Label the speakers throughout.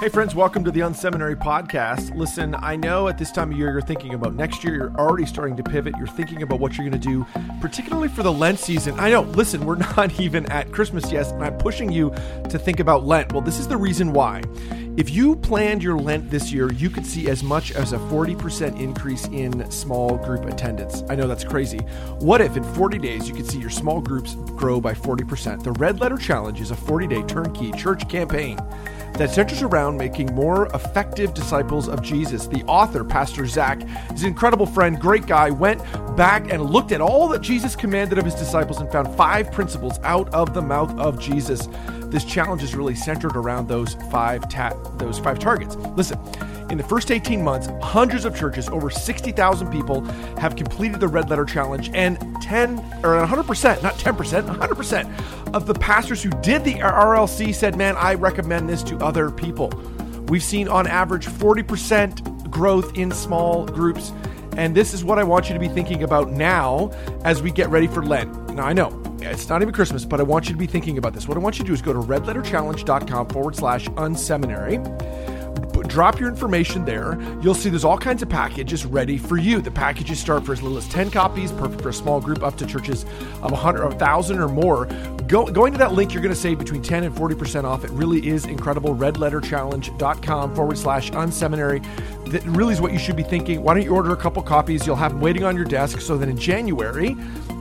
Speaker 1: Hey, friends, welcome to the Unseminary podcast. Listen, I know at this time of year you're thinking about next year. You're already starting to pivot. You're thinking about what you're going to do, particularly for the Lent season. I know, listen, we're not even at Christmas yet, and I'm pushing you to think about Lent. Well, this is the reason why. If you planned your Lent this year, you could see as much as a 40% increase in small group attendance. I know that's crazy. What if in 40 days you could see your small groups grow by 40%? The Red Letter Challenge is a 40 day turnkey church campaign that centers around making more effective disciples of Jesus. The author, Pastor Zach, his incredible friend, great guy, went back and looked at all that Jesus commanded of his disciples and found five principles out of the mouth of Jesus. This challenge is really centered around those five ta- those five targets. Listen, in the first 18 months, hundreds of churches, over 60,000 people, have completed the Red Letter Challenge, and 10 or 100%, not 10%, 100% of the pastors who did the RLC said, "Man, I recommend this to other people." We've seen on average 40% growth in small groups, and this is what I want you to be thinking about now as we get ready for Lent. Now, I know it's not even Christmas, but I want you to be thinking about this. What I want you to do is go to redletterchallenge.com forward slash unseminary drop your information there. You'll see there's all kinds of packages ready for you. The packages start for as little as 10 copies, perfect for a small group up to churches of 100 or 1,000 or more. Go, going to that link, you're going to save between 10 and 40% off. It really is incredible. Redletterchallenge.com forward slash unseminary. That really is what you should be thinking. Why don't you order a couple copies? You'll have them waiting on your desk so that in January,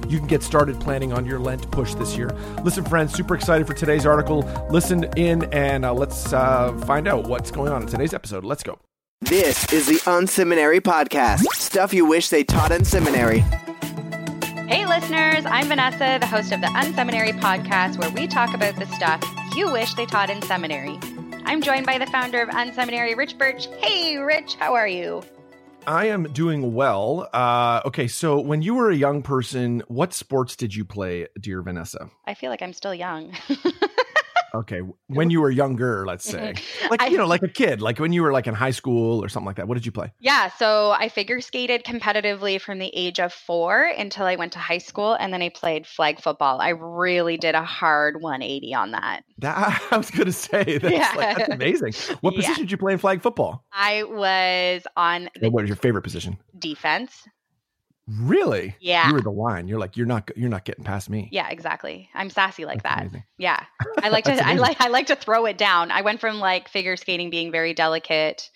Speaker 1: you can get started planning on your Lent push this year. Listen, friends, super excited for today's article. Listen in and uh, let's uh, find out what's going on in today's episode. Let's go.
Speaker 2: This is the Unseminary Podcast. Stuff you wish they taught in seminary.
Speaker 3: Hey, listeners, I'm Vanessa, the host of the Unseminary Podcast, where we talk about the stuff you wish they taught in seminary. I'm joined by the founder of Unseminary, Rich Birch. Hey, Rich, how are you?
Speaker 1: I am doing well. Uh, okay, so when you were a young person, what sports did you play, dear Vanessa?
Speaker 3: I feel like I'm still young.
Speaker 1: Okay, when you were younger, let's mm-hmm. say, like
Speaker 3: I-
Speaker 1: you know, like a kid, like when you were like in high school or something like that. What did you play?
Speaker 3: yeah, so I figure skated competitively from the age of four until I went to high school, and then I played flag football. I really did a hard 180 on that.
Speaker 1: That, I was going to say that's,
Speaker 3: Yeah.
Speaker 1: like, that's amazing. What
Speaker 3: Yeah.
Speaker 1: position did you play in flag football?
Speaker 3: I was on
Speaker 1: What was your favorite position?
Speaker 3: defense.
Speaker 1: Really?
Speaker 3: Yeah.
Speaker 1: You were the wine. You're like you're not you're not getting past me.
Speaker 3: Yeah, exactly. I'm sassy like
Speaker 1: That's
Speaker 3: that.
Speaker 1: amazing.
Speaker 3: Yeah. I like to I like I like to throw it down. I went from like figure skating being very delicate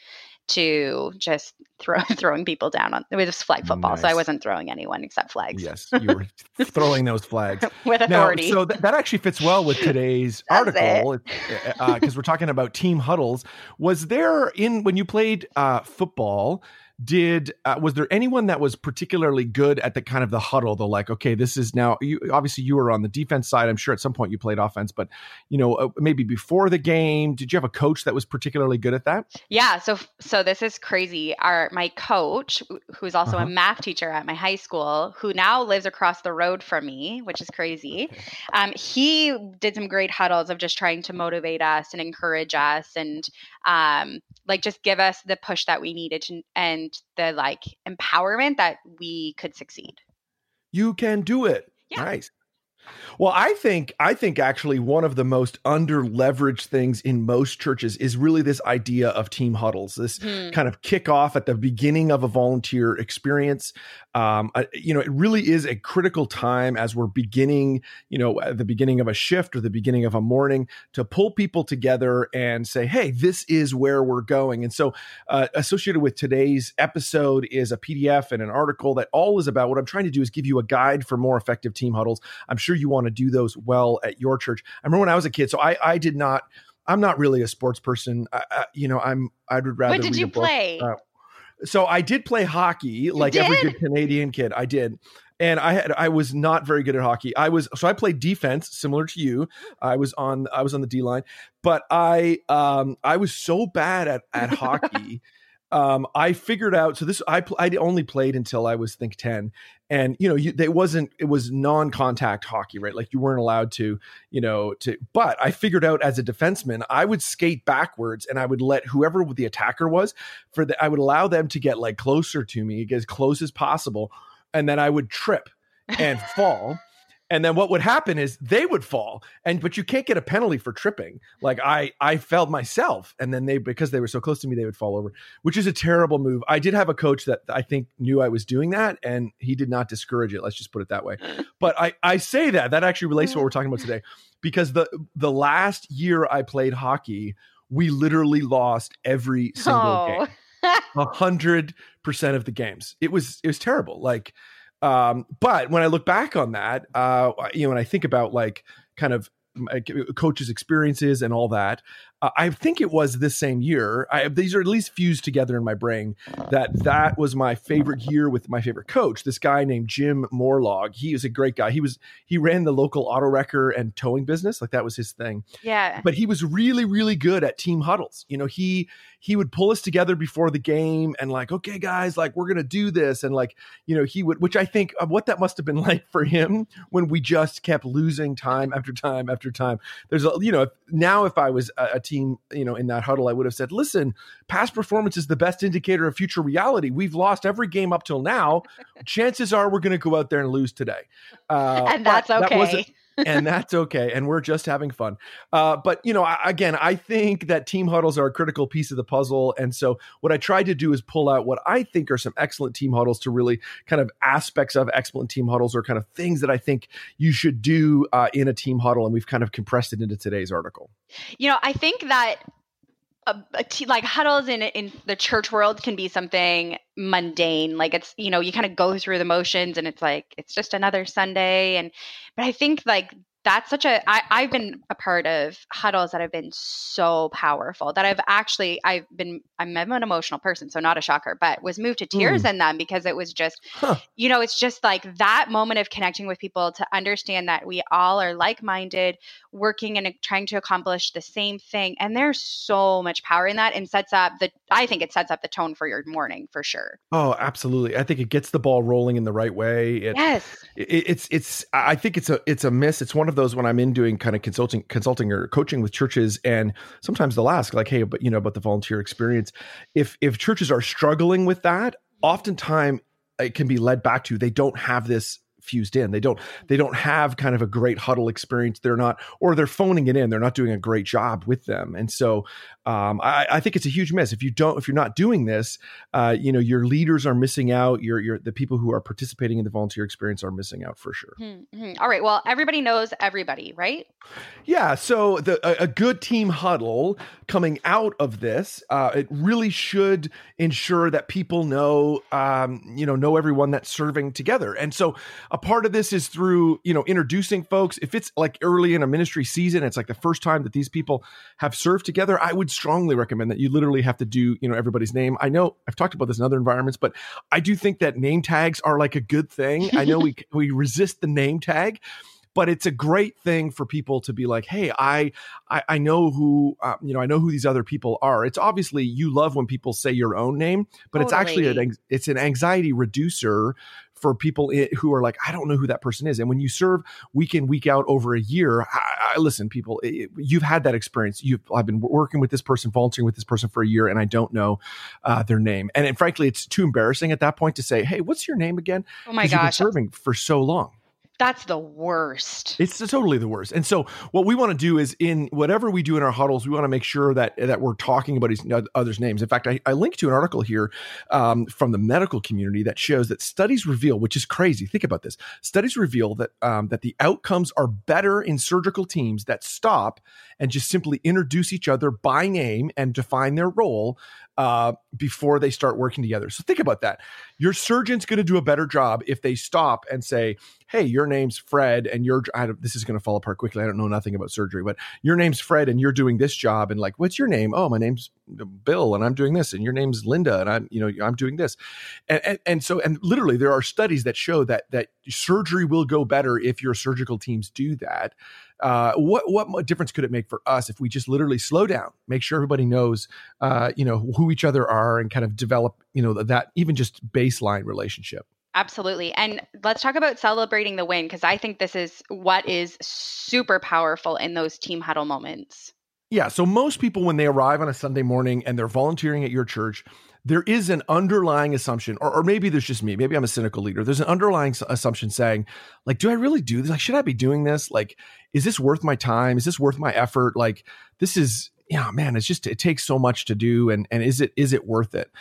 Speaker 3: to just throw, throwing people down on it was flag football, so I wasn't throwing anyone except flags
Speaker 1: Yes, you were throwing those flags.
Speaker 3: with
Speaker 1: Now,
Speaker 3: authority.
Speaker 1: so th- that actually fits well with today's article because eh, eh, uh, we're talking about team huddles. Was there in when you played uh, football? Did uh, was there anyone that was particularly good at the kind of the huddle? The like, okay, this is now. You obviously you were on the defense side. I'm sure at some point you played offense, but you know uh, maybe before the game, did you have a coach that was particularly good at that?
Speaker 3: Yeah, so so this is crazy. Our my coach, who's also
Speaker 1: Uh-huh.
Speaker 3: a math teacher at my high school, who now lives across the road from me, which is crazy. Um, he did some great huddles of just trying to motivate us and encourage us, and um, like just give us the push that we needed to, and the like empowerment that we could succeed.
Speaker 1: You can do it.
Speaker 3: Yeah.
Speaker 1: Nice. Well, I think I think actually one of the most under leveraged things in most churches is really this idea of team huddles. This
Speaker 3: Hmm.
Speaker 1: kind of kick off at the beginning of a volunteer experience. Um, I- you know, it really is a critical time as we're beginning, you know, at the beginning of a shift or the beginning of a morning to pull people together and say, "Hey, this is where we're going." And so, uh, associated with today's episode is a PDF and an article that all is about what I'm trying to do is give you a guide for more effective team huddles. I'm sure you want to do those well at your church. I remember when I was a kid, so I I did not. I'm not really a sports person. I, I, you know, I'm. I would rather.
Speaker 3: What did you play?
Speaker 1: Uh, so I did play hockey, like every good Canadian kid. I did, and I had I was not very good at hockey. I was so I played defense, similar to you. I was on I was on the D line, but I um I was so bad at at hockey. Um, I figured out so this I I only played until I was think ten, and you know you, they wasn't it was non-contact hockey right? Like you weren't allowed to you know to but I figured out as a defenseman I would skate backwards and I would let whoever the attacker was for the I would allow them to get like closer to me get as close as possible and then I would trip and fall and then what would happen is they would fall. And but you can't get a penalty for tripping. Like i i felt myself. And then they because they were so close to me they would fall over which is a terrible move. I did have a coach that i think knew i was doing that and he did not discourage it. Let's just put it that way. But i i say that that actually relates to what we're talking about today. Because the the last year i played hockey we literally lost every single
Speaker 3: Oh.
Speaker 1: game a hundred percent of the games. It was it was terrible. Like, um, but when I look back on that, uh, you know, when I think about like kind of coaches' experiences and all that, uh, I think it was this same year. I, these are at least fused together in my brain. That that was my favorite year with my favorite coach. This guy named Jim Morlog. He was a great guy. He was he ran the local auto wrecker and towing business. Like that was his thing
Speaker 3: Yeah.
Speaker 1: but he was really really good at team huddles you know he he would pull us together before the game and like okay guys like we're gonna do this and like you know he would which i think of what that must have been like for him when we just kept losing time after time after time there's a you know if, now if i was a, a team you know in that huddle i would have said listen past performance is the best indicator of future reality. We've lost every game up till now. Chances are we're gonna go out there and lose today. Uh,
Speaker 3: and that's
Speaker 1: that
Speaker 3: okay.
Speaker 1: And that's okay. And we're just having fun. Uh, but you know, I, again, I think that team huddles are a critical piece of the puzzle. And so, what I tried to do is pull out what I think are some excellent team huddles to really kind of aspects of excellent team huddles, or kind of things that I think you should do uh, in a team huddle. And we've kind of compressed it into today's article.
Speaker 3: You know, I think that a, a t- like huddles in in the church world can be something mundane. Like it's you know you kind of go through the motions and it's like it's just another Sunday. And but I think like that's such a I, I've been a part of huddles that have been so powerful that I've actually I've been I'm, an emotional person, so not a shocker, but was moved to tears hmm. in them because it was just
Speaker 1: Huh.
Speaker 3: you know it's just like that moment of connecting with people to understand that we all are like-minded working and trying to accomplish the same thing and there's so much power in that and sets up the i think it sets up the tone for your morning for sure
Speaker 1: Oh, absolutely. I think it gets the ball rolling in the right way. It,
Speaker 3: yes
Speaker 1: it, it's it's i think it's a it's a miss it's one of those when i'm in doing kind of consulting consulting or coaching with churches and sometimes they'll ask like hey but you know about the volunteer experience. If if churches are struggling with that oftentimes it can be led back to they don't have this fused in. They don't they don't have kind of a great huddle experience. They're not or they're phoning it in. They're not doing a great job with them. And so um, I, I think it's a huge miss. If you don't if you're not doing this uh, you know your leaders are missing out. Your your the people who are participating in the volunteer experience are missing out for sure.
Speaker 3: Mhm. All right. Well everybody knows everybody right?
Speaker 1: Yeah. So the a, a good team huddle coming out of this uh, it really should ensure that people know um, you know know everyone that's serving together. And so a part of this is through you know introducing folks. If it's like early in a ministry season it's like the first time that these people have served together i would strongly recommend that you literally have to do you know everybody's name. I know i've talked about this in other environments but i do think that name tags are like a good thing. I know we we resist the name tag but it's a great thing for people to be like hey i i, I know who uh, you know i know who these other people are. It's obviously you love when people say your own name but it's actually an it's an anxiety reducer for people who are like i don't know who that person is. And when you serve week in week out over a year i, I listen people i- you've had that experience. You've i've been working with this person volunteering with this person for a year and i don't know uh, their name. And, it- frankly it's too embarrassing at that point to say hey what's your name again?
Speaker 3: Oh my
Speaker 1: 'Cause you've been
Speaker 3: gosh
Speaker 1: serving for so long
Speaker 3: that's the worst
Speaker 1: it's totally the worst. And so, what we want to do is, in whatever we do in our huddles, we want to make sure that that we're talking about these others' names. In fact, I, I linked to an article here um, from the medical community that shows that studies reveal, which is crazy. Think about this: studies reveal that um, that the outcomes are better in surgical teams that stop and just simply introduce each other by name and define their role uh, before they start working together. So think about that. Your surgeon's going to do a better job if they stop and say, "Hey, your name's Fred, and you're." This is going to fall apart quickly. I don't know nothing about surgery, but your name's Fred, and you're doing this job. And like, what's your name? Oh, my name's Bill, and I'm doing this. And your name's Linda, and I'm, you know, I'm doing this. And and, and so, and literally, there are studies that show that that surgery will go better if your surgical teams do that. Uh, what what difference could it make for us if we just literally slow down, make sure everybody knows, uh, you know, who each other are, and kind of develop, you know, that even just baseline relationship.
Speaker 3: Absolutely. And let's talk about celebrating the win because I think this is what is super powerful in those team huddle moments.
Speaker 1: Yeah. So most people, when they arrive on a Sunday morning and they're volunteering at your church, there is an underlying assumption, or, or maybe there's just me. Maybe I'm a cynical leader. There's an underlying assumption saying, like, do I really do this? Like, should I be doing this? Like, is this worth my time? Is this worth my effort? Like, this is, yeah, man, it's just, it takes so much to do. And, and is it, is it worth it?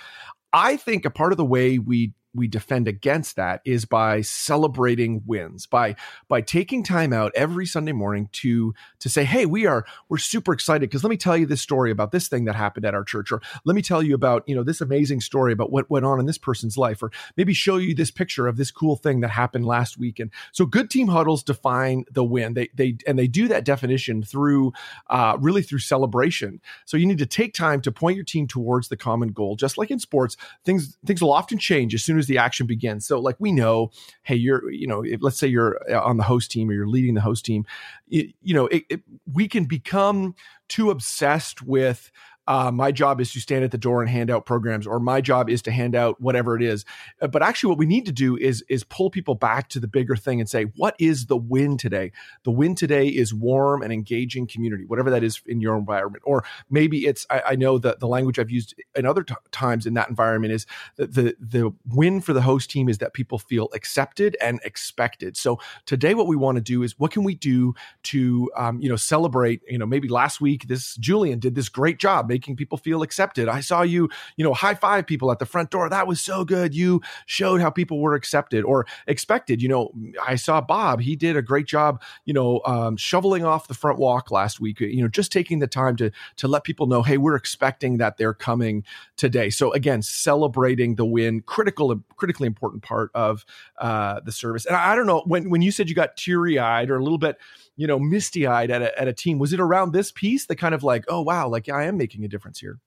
Speaker 1: I think a part of the way we we defend against that is by celebrating wins by by taking time out every sunday morning to to say hey we are we're super excited because let me tell you this story about this thing that happened at our church or let me tell you about you know this amazing story about what went on in this person's life or maybe show you this picture of this cool thing that happened last week. And so good team huddles define the win. They they and they do that definition through uh, really through celebration. So you need to take time to point your team towards the common goal. Just like in sports things things will often change as soon as as the action begins. So like we know, hey, you're, you know, if, let's say you're uh, on the host team or you're leading the host team, it, you know, it, it, we can become too obsessed with uh, my job is to stand at the door and hand out programs, or my job is to hand out whatever it is. Uh, but actually, what we need to do is is pull people back to the bigger thing and say, what is the win today? The win today is warm and engaging community, whatever that is in your environment. Or maybe it's I, I know that the language I've used in other t- times in that environment is that the the win for the host team is that people feel accepted and expected. So today, what we want to do is what can we do to um, you know celebrate? You know, maybe last week this Julian did this great job making people feel accepted. I saw you, you know, high five people at the front door. That was so good. You showed how people were accepted or expected. You know, I saw Bob. He did a great job, you know, um, shoveling off the front walk last week. You know, just taking the time to to let people know, hey, we're expecting that they're coming today. So again, celebrating the win, critical, critically important part of uh, the service. And I, I don't know when when you said you got teary eyed or a little bit you know, misty eyed at a, at a team. Was it around this piece that kind of like, oh, wow, like I am making a difference here?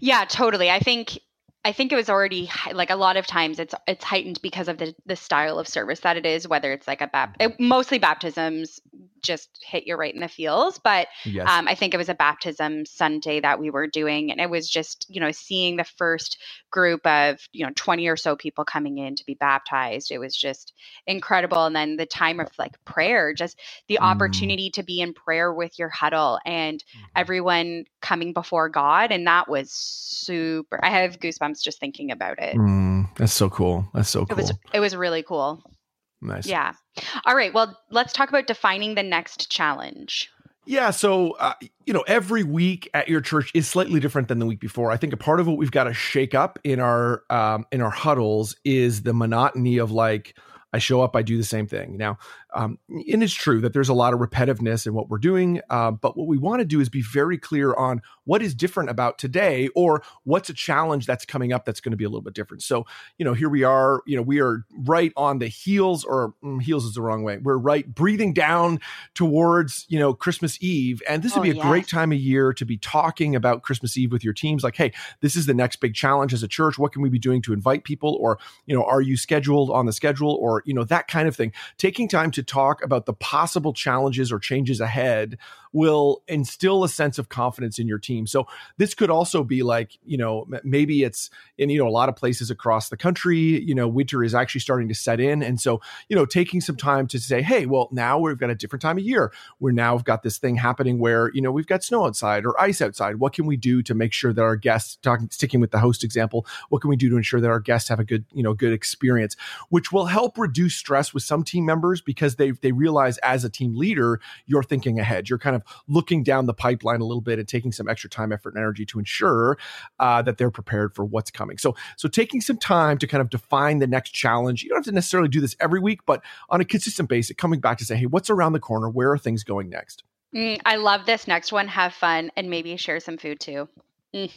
Speaker 3: Yeah, totally. I think I think it was already like a lot of times it's it's heightened because of the the style of service that it is. Whether it's like a bap- mostly baptisms just hit you right in the feels, but yes. um, I think it was a baptism Sunday that we were doing, and it was just you know seeing the first group of you know twenty or so people coming in to be baptized. It was just incredible, and then the time of like prayer, just the mm. opportunity to be in prayer with your huddle and mm. everyone coming before God, and that was super. I have goosebumps just thinking about it.
Speaker 1: Mm, that's so cool. That's so cool.
Speaker 3: It was it was really cool.
Speaker 1: Nice.
Speaker 3: Yeah. All right. Well, let's talk about defining the next challenge.
Speaker 1: Yeah, so uh, you know, every week at your church is slightly different than the week before. I think a part of what we've got to shake up in our um, in our huddles is the monotony of like I show up, I do the same thing. Now, um, and it's true that there's a lot of repetitiveness in what we're doing, uh, but what we want to do is be very clear on what is different about today, or what's a challenge that's coming up that's going to be a little bit different. So, you know, here we are. You know, we are right on the heels, or mm, heels is the wrong way. We're right breathing down towards you know Christmas Eve, and this would oh, be a yes. great time of year to be talking about Christmas Eve with your teams. Like, hey, this is the next big challenge as a church. What can we be doing to invite people, or you know, are you scheduled on the schedule, or you know that kind of thing taking time to talk about the possible challenges or changes ahead will instill a sense of confidence in your team. So this could also be like, you know, maybe it's in, you know, a lot of places across the country, you know, winter is actually starting to set in. And so, you know, taking some time to say, hey, well, now we've got a different time of year. We're now we've got this thing happening where, you know, we've got snow outside or ice outside. What can we do to make sure that our guests, talking, sticking with the host example, what can we do to ensure that our guests have a good, you know, good experience, which will help reduce stress with some team members because they they realize as a team leader, you're thinking ahead. You're kind of looking down the pipeline a little bit and taking some extra time, effort, and energy to ensure uh, that they're prepared for what's coming. So, so taking some time to kind of define the next challenge. You don't have to necessarily do this every week, but on a consistent basis, coming back to say, hey, what's around the corner? Where are things going next?
Speaker 3: Mm, I love this next one. Have fun and maybe share some food too.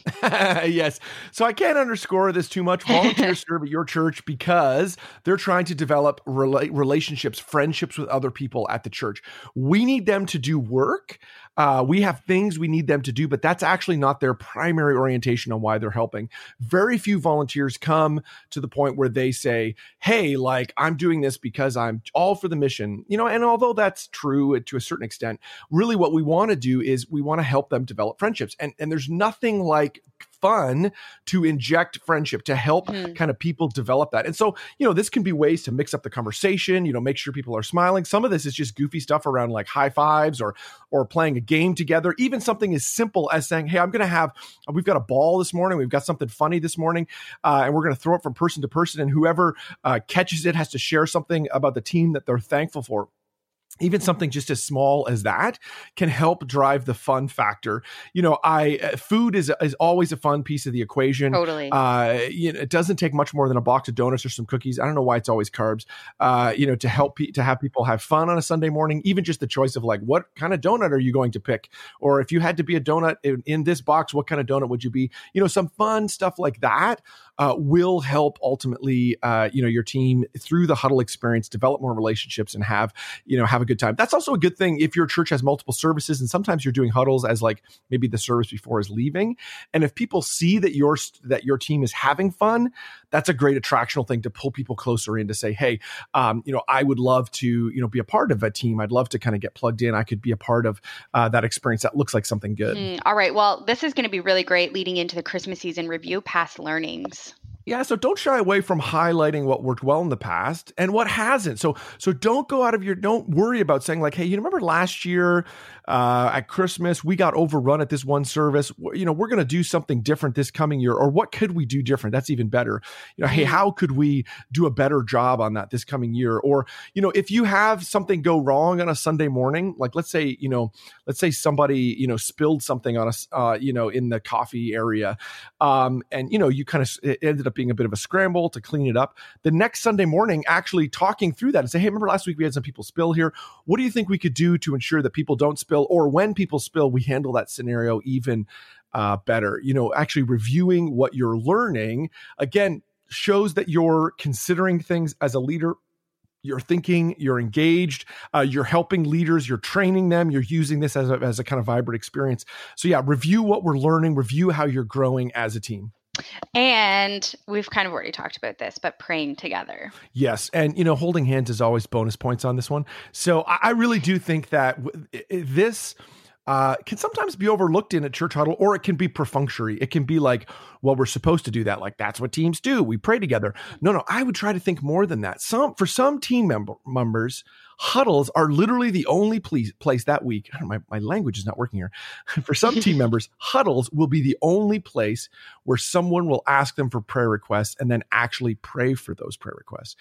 Speaker 1: Yes. So I can't underscore this too much. Volunteers serve at your church because they're trying to develop rela- relationships, friendships with other people at the church. We need them to do work uh, we have things we need them to do, but that's actually not their primary orientation on why they're helping. Very few volunteers come to the point where they say, Hey, like I'm doing this because I'm all for the mission, you know, and although that's true to a certain extent, really what we want to do is we want to help them develop friendships. And, and there's nothing like fun to inject friendship to help
Speaker 3: Mhm.
Speaker 1: kind of people develop that. And so, you know, this can be ways to mix up the conversation, you know, make sure people are smiling. Some of this is just goofy stuff around like high fives or or playing a game together. Even something as simple as saying, "Hey, I'm going to have we've got a ball this morning. We've got something funny this morning, uh, and we're going to throw it from person to person, and whoever uh, catches it has to share something about the team that they're thankful for." Even something just as small as that can help drive the fun factor. You know, I uh, food is is always a fun piece of the equation.
Speaker 3: Totally.
Speaker 1: Uh, you know, it doesn't take much more than a box of donuts or some cookies. I don't know why it's always carbs. Uh, you know, to help pe- to have people have fun on a Sunday morning. Even just the choice of like, what kind of donut are you going to pick? Or if you had to be a donut in, in this box, what kind of donut would you be? You know, some fun stuff like that uh, will help ultimately, uh, you know, your team through the huddle experience develop more relationships and have you know have a good time. That's also a good thing if your church has multiple services and sometimes you're doing huddles as like maybe the service before is leaving, and if people see that your that your team is having fun, that's a great attractional thing to pull people closer in to say, hey, um, you know, I would love to you know be a part of a team. I'd love to kind of get plugged in. I could be a part of uh, that experience. That looks like something good.
Speaker 3: Mm, all right. Well, this is going to be really great leading into the Christmas season review, past learnings.
Speaker 1: Yeah, so don't shy away from highlighting what worked well in the past and what hasn't. So so don't go out of your don't worry about saying like, hey, you remember last year uh, at Christmas we got overrun at this one service. You know, we're going to do something different this coming year, or what could we do different? That's even better. You know, hey, how could we do a better job on that this coming year? Or you know, if you have something go wrong on a Sunday morning, like let's say you know, let's say somebody you know spilled something on us, uh, you know, in the coffee area, um, and you know, you kind of ended up being a bit of a scramble to clean it up. The next Sunday morning, actually talking through that and say, hey, remember last week we had some people spill here. What do you think we could do to ensure that people don't spill, or when people spill, we handle that scenario even uh, better? You know, actually reviewing what you're learning again shows that you're considering things as a leader you're thinking, you're engaged, uh, you're helping leaders, you're training them, you're using this as a, as a kind of vibrant experience. So, yeah, review what we're learning, review how you're growing as a team.
Speaker 3: And we've kind of already talked about this, but praying together.
Speaker 1: Yes, and you know, holding hands is always bonus points on this one. So I, I really do think that w- this uh, can sometimes be overlooked in a church huddle, or it can be perfunctory. It can be like, well, we're supposed to do that. Like that's what teams do. We pray together. No, no, I would try to think more than that. Some for some team member members, huddles are literally the only place, place that week. Know, my, my language is not working here. for some team members, huddles will be the only place where someone will ask them for prayer requests and then actually pray for those prayer requests.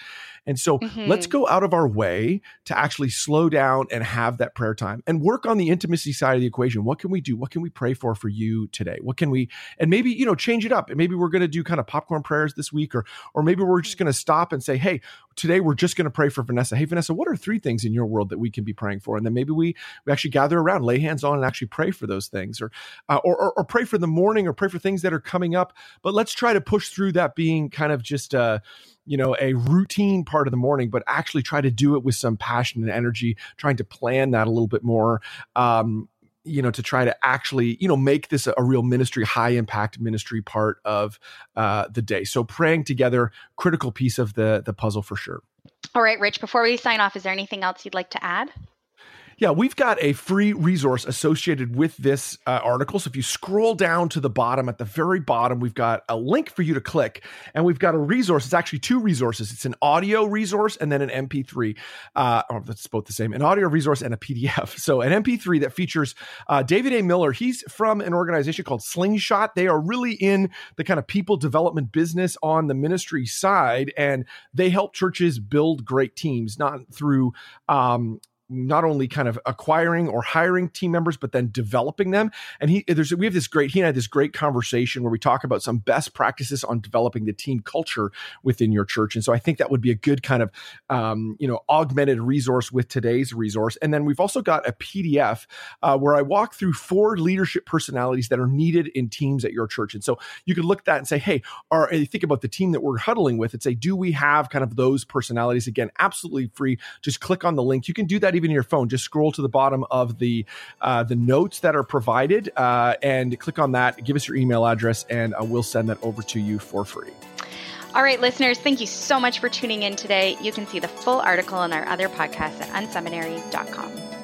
Speaker 1: And so
Speaker 3: Mhm.
Speaker 1: let's go out of our way to actually slow down and have that prayer time and work on the intimacy side of the equation. What can we do? What can we pray for for you today? What can we, and maybe, you know, change it up. And maybe we're going to do kind of popcorn prayers this week, or, or maybe we're just going to stop and say, Hey, today we're just going to pray for Vanessa. Hey, Vanessa, what are three things in your world that we can be praying for? And then maybe we, we actually gather around, lay hands on and actually pray for those things or, uh, or, or, or pray for the morning or pray for things that are coming up. But let's try to push through that being kind of just, uh, you know, a routine part of the morning, but actually try to do it with some passion and energy, trying to plan that a little bit more. Um, you know, to try to actually, you know, make this a, a real ministry, high impact ministry part of uh, the day. So praying together, critical piece of the the puzzle for sure.
Speaker 3: All right, Rich, before we sign off, is there anything else you'd like to add?
Speaker 1: Yeah, we've got a free resource associated with this uh, article. So if you scroll down to the bottom, at the very bottom, we've got a link for you to click, and we've got a resource. It's actually two resources. It's an audio resource and then an MP3. Uh, or that's both the same. An audio resource and a PDF. So an MP3 that features uh, David A. Miller. He's from an organization called Slingshot. They are really in the kind of people development business on the ministry side, and they help churches build great teams, not through um, not only kind of acquiring or hiring team members, but then developing them. And he, there's, we have this great, he and I had this great conversation where we talk about some best practices on developing the team culture within your church. And so I think that would be a good kind of, um, you know, augmented resource with today's resource. And then we've also got a PDF uh, where I walk through four leadership personalities that are needed in teams at your church. And so you could look at that and say, hey, think about the team that we're huddling with and say, do we have kind of those personalities? Again, absolutely free. Just click on the link. You can do that even your phone. Just scroll to the bottom of the uh, the notes that are provided uh, and click on that. Give us your email address, and uh, we'll send that over to you for free.
Speaker 3: All right, listeners, thank you so much for tuning in today. You can see the full article in our other podcasts at unseminary.com.